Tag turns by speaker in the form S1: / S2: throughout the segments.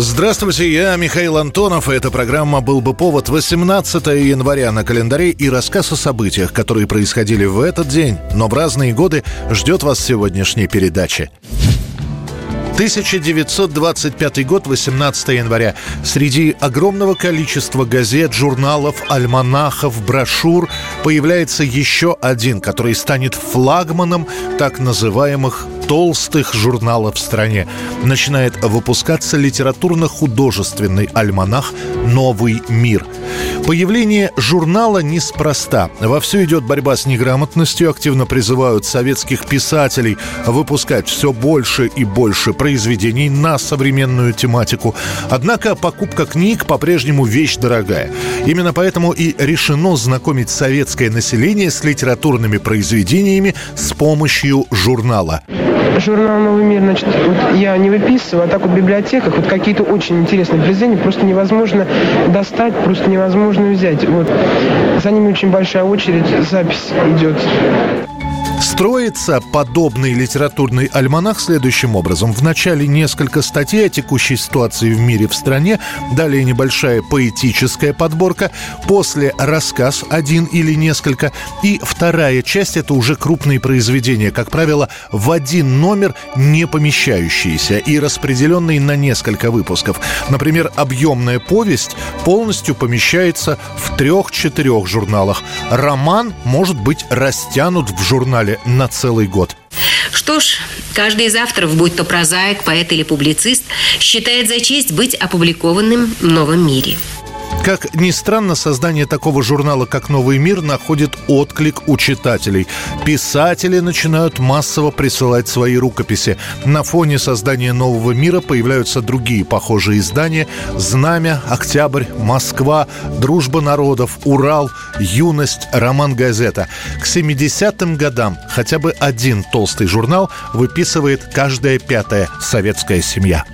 S1: Здравствуйте, я Михаил Антонов, и эта программа «Был бы повод» 18 января на календаре и рассказ о событиях, которые происходили в этот день, но в разные годы ждет вас сегодняшней передачи. 1925 год, 18 января. Среди огромного количества газет, журналов, альманахов, брошюр появляется еще один, который станет флагманом так называемых толстых журналов в стране. Начинает выпускаться литературно-художественный альманах «Новый мир». Появление журнала неспроста. Вовсю идет борьба с неграмотностью, активно призывают советских писателей выпускать все больше и больше произведений на современную тематику. Однако покупка книг по-прежнему вещь дорогая. Именно поэтому и решено знакомить советское население с литературными произведениями с помощью журнала
S2: журнал «Новый мир», значит, вот я не выписываю, а так вот в библиотеках вот какие-то очень интересные произведения просто невозможно достать, просто невозможно взять. Вот. За ними очень большая очередь, запись идет.
S1: Строится подобный литературный альманах следующим образом. В начале несколько статей о текущей ситуации в мире в стране, далее небольшая поэтическая подборка, после рассказ один или несколько, и вторая часть – это уже крупные произведения, как правило, в один номер не помещающиеся и распределенные на несколько выпусков. Например, объемная повесть полностью помещается в трех-четырех журналах. Роман может быть растянут в журнале на целый год.
S3: Что ж, каждый из авторов, будь то прозаик, поэт или публицист, считает за честь быть опубликованным в новом мире –
S1: как ни странно, создание такого журнала, как «Новый мир», находит отклик у читателей. Писатели начинают массово присылать свои рукописи. На фоне создания «Нового мира» появляются другие похожие издания «Знамя», «Октябрь», «Москва», «Дружба народов», «Урал», «Юность», «Роман Газета». К 70-м годам хотя бы один толстый журнал выписывает каждая пятая советская семья.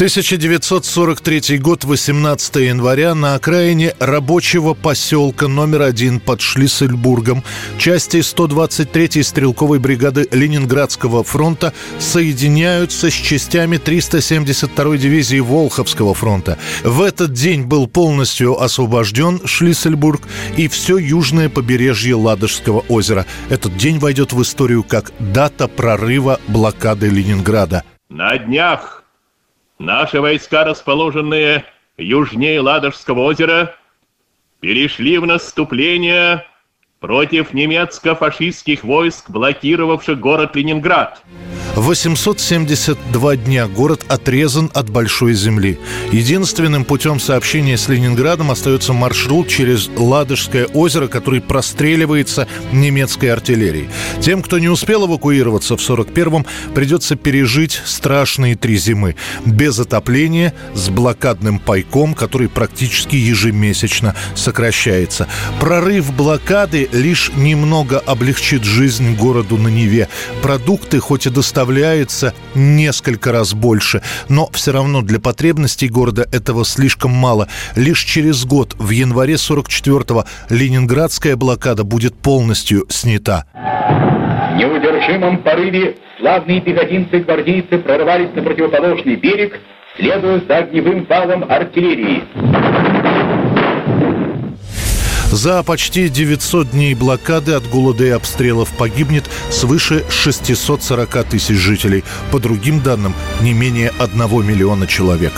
S1: 1943 год, 18 января, на окраине рабочего поселка номер один под Шлиссельбургом части 123-й стрелковой бригады Ленинградского фронта соединяются с частями 372-й дивизии Волховского фронта. В этот день был полностью освобожден Шлиссельбург и все южное побережье Ладожского озера. Этот день войдет в историю как дата прорыва блокады Ленинграда.
S4: На днях Наши войска, расположенные южнее Ладожского озера, перешли в наступление против немецко-фашистских войск, блокировавших город Ленинград.
S1: 872 дня город отрезан от большой земли. Единственным путем сообщения с Ленинградом остается маршрут через Ладожское озеро, который простреливается немецкой артиллерией. Тем, кто не успел эвакуироваться в 41-м, придется пережить страшные три зимы. Без отопления, с блокадным пайком, который практически ежемесячно сокращается. Прорыв блокады лишь немного облегчит жизнь городу на Неве. Продукты хоть и доставляют доставляется несколько раз больше, но все равно для потребностей города этого слишком мало. Лишь через год, в январе 44-го, ленинградская блокада будет полностью снята.
S5: В неудержимом порыве славные пехотинцы-гвардейцы прорвались на противоположный берег, следуя за огневым валом артиллерии.
S1: За почти 900 дней блокады от голода и обстрелов погибнет свыше 640 тысяч жителей. По другим данным, не менее 1 миллиона человек.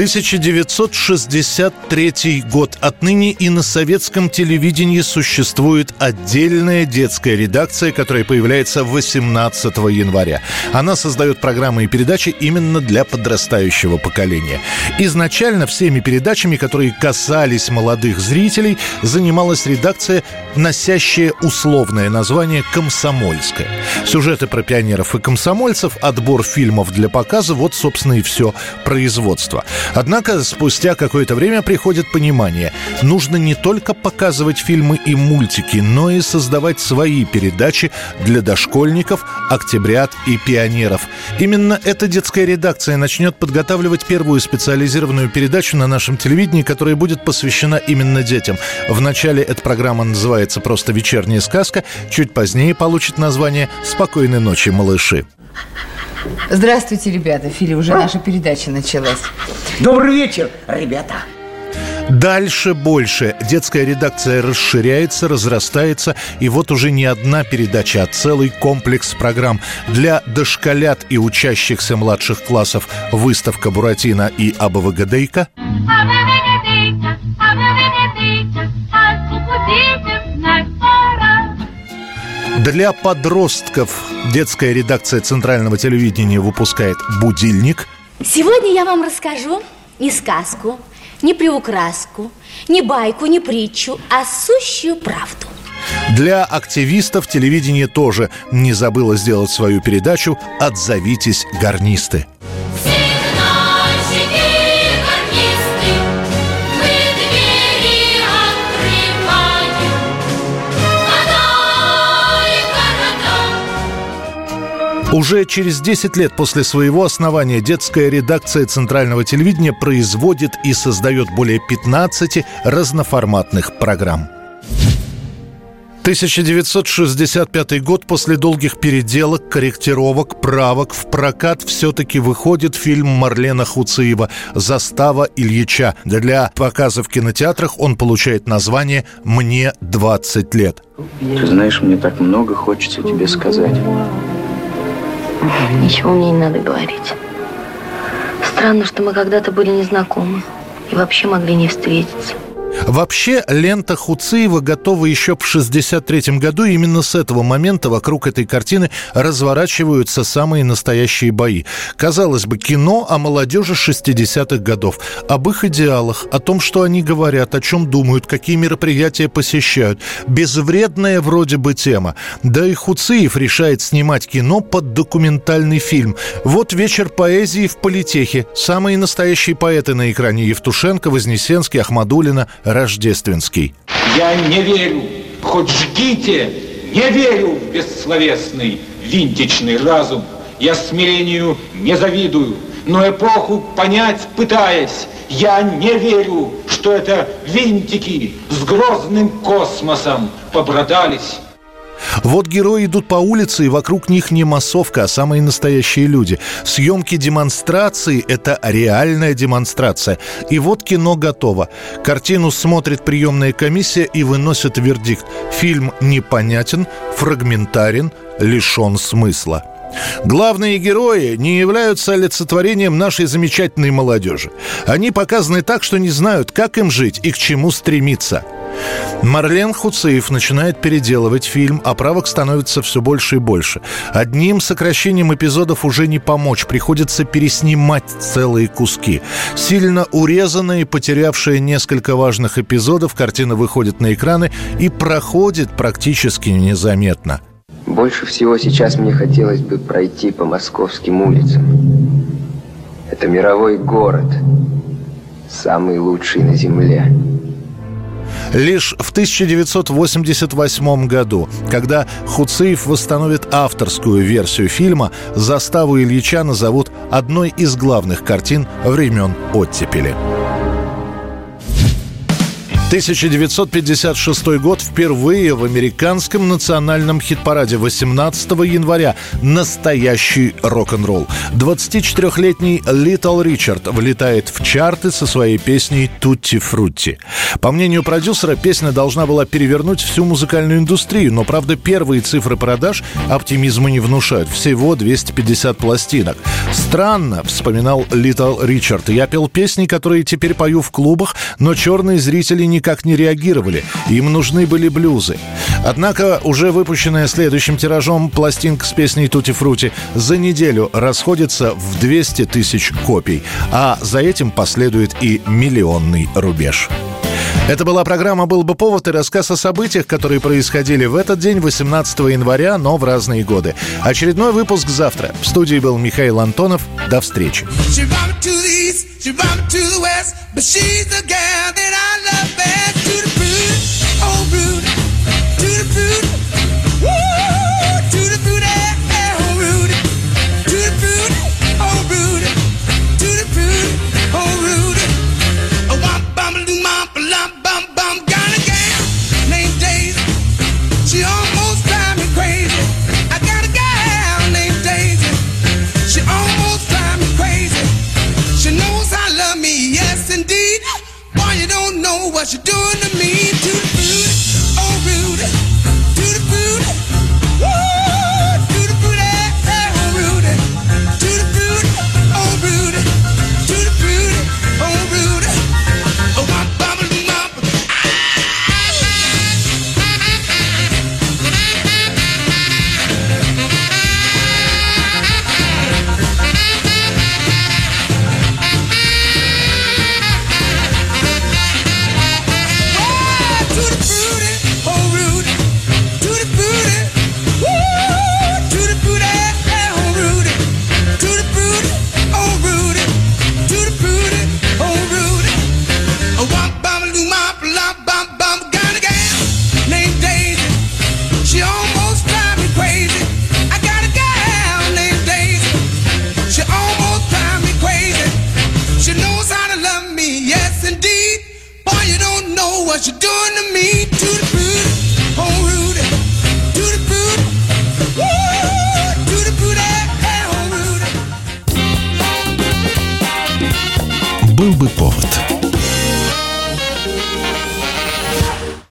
S1: 1963 год. Отныне и на советском телевидении существует отдельная детская редакция, которая появляется 18 января. Она создает программы и передачи именно для подрастающего поколения. Изначально всеми передачами, которые касались молодых зрителей, занималась редакция, носящая условное название «Комсомольская». Сюжеты про пионеров и комсомольцев, отбор фильмов для показа – вот, собственно, и все производство. Однако спустя какое-то время приходит понимание. Нужно не только показывать фильмы и мультики, но и создавать свои передачи для дошкольников, октябрят и пионеров. Именно эта детская редакция начнет подготавливать первую специализированную передачу на нашем телевидении, которая будет посвящена именно детям. Вначале эта программа называется просто «Вечерняя сказка», чуть позднее получит название «Спокойной ночи, малыши».
S6: Здравствуйте, ребята. Фили, уже наша передача началась.
S7: Добрый вечер, ребята.
S1: Дальше больше. Детская редакция расширяется, разрастается, и вот уже не одна передача, а целый комплекс программ. Для дошколят и учащихся младших классов выставка Буратино и Абавагадейка. Для подростков детская редакция Центрального телевидения выпускает «Будильник».
S8: Сегодня я вам расскажу не сказку, не приукраску, не байку, не притчу, а сущую правду.
S1: Для активистов телевидение тоже не забыло сделать свою передачу «Отзовитесь, гарнисты». Уже через 10 лет после своего основания детская редакция Центрального телевидения производит и создает более 15 разноформатных программ. 1965 год после долгих переделок, корректировок, правок в прокат все-таки выходит фильм Марлена Хуциева «Застава Ильича». Для показа в кинотеатрах он получает название «Мне 20 лет».
S9: Ты знаешь, мне так много хочется тебе сказать.
S8: Ничего мне не надо говорить. Странно, что мы когда-то были незнакомы и вообще могли не встретиться.
S1: Вообще, лента Хуциева готова еще в 1963 году. Именно с этого момента вокруг этой картины разворачиваются самые настоящие бои. Казалось бы, кино о молодежи 60-х годов, об их идеалах, о том, что они говорят, о чем думают, какие мероприятия посещают. Безвредная вроде бы тема. Да и Хуциев решает снимать кино под документальный фильм. Вот вечер поэзии в политехе. Самые настоящие поэты на экране Евтушенко, Вознесенский, Ахмадулина, Рождественский.
S10: Я не верю, хоть жгите, не верю в бессловесный винтичный разум. Я смирению не завидую, но эпоху понять пытаясь, я не верю, что это винтики с грозным космосом побратались.
S1: Вот герои идут по улице, и вокруг них не массовка, а самые настоящие люди. Съемки демонстрации – это реальная демонстрация. И вот кино готово. Картину смотрит приемная комиссия и выносит вердикт. Фильм непонятен, фрагментарен, лишен смысла. Главные герои не являются олицетворением нашей замечательной молодежи. Они показаны так, что не знают, как им жить и к чему стремиться – Марлен Хуцеев начинает переделывать фильм, а правок становится все больше и больше. Одним сокращением эпизодов уже не помочь, приходится переснимать целые куски. Сильно урезанная и потерявшая несколько важных эпизодов, картина выходит на экраны и проходит практически незаметно.
S9: Больше всего сейчас мне хотелось бы пройти по московским улицам. Это мировой город, самый лучший на земле.
S1: Лишь в 1988 году, когда Хуциев восстановит авторскую версию фильма, заставу Ильича назовут одной из главных картин времен оттепели. 1956 год впервые в американском национальном хит-параде 18 января настоящий рок-н-ролл. 24-летний Литл Ричард влетает в чарты со своей песней «Тутти Фрутти». По мнению продюсера, песня должна была перевернуть всю музыкальную индустрию, но, правда, первые цифры продаж оптимизма не внушают. Всего 250 пластинок. Странно, вспоминал Литл Ричард. Я пел песни, которые теперь пою в клубах, но черные зрители не никак не реагировали. Им нужны были блюзы. Однако уже выпущенная следующим тиражом пластинка с песней «Тути Фрути» за неделю расходится в 200 тысяч копий. А за этим последует и миллионный рубеж. Это была программа «Был бы повод» и рассказ о событиях, которые происходили в этот день, 18 января, но в разные годы. Очередной выпуск завтра. В студии был Михаил Антонов. До встречи.
S11: what oh oh. Был бы повод.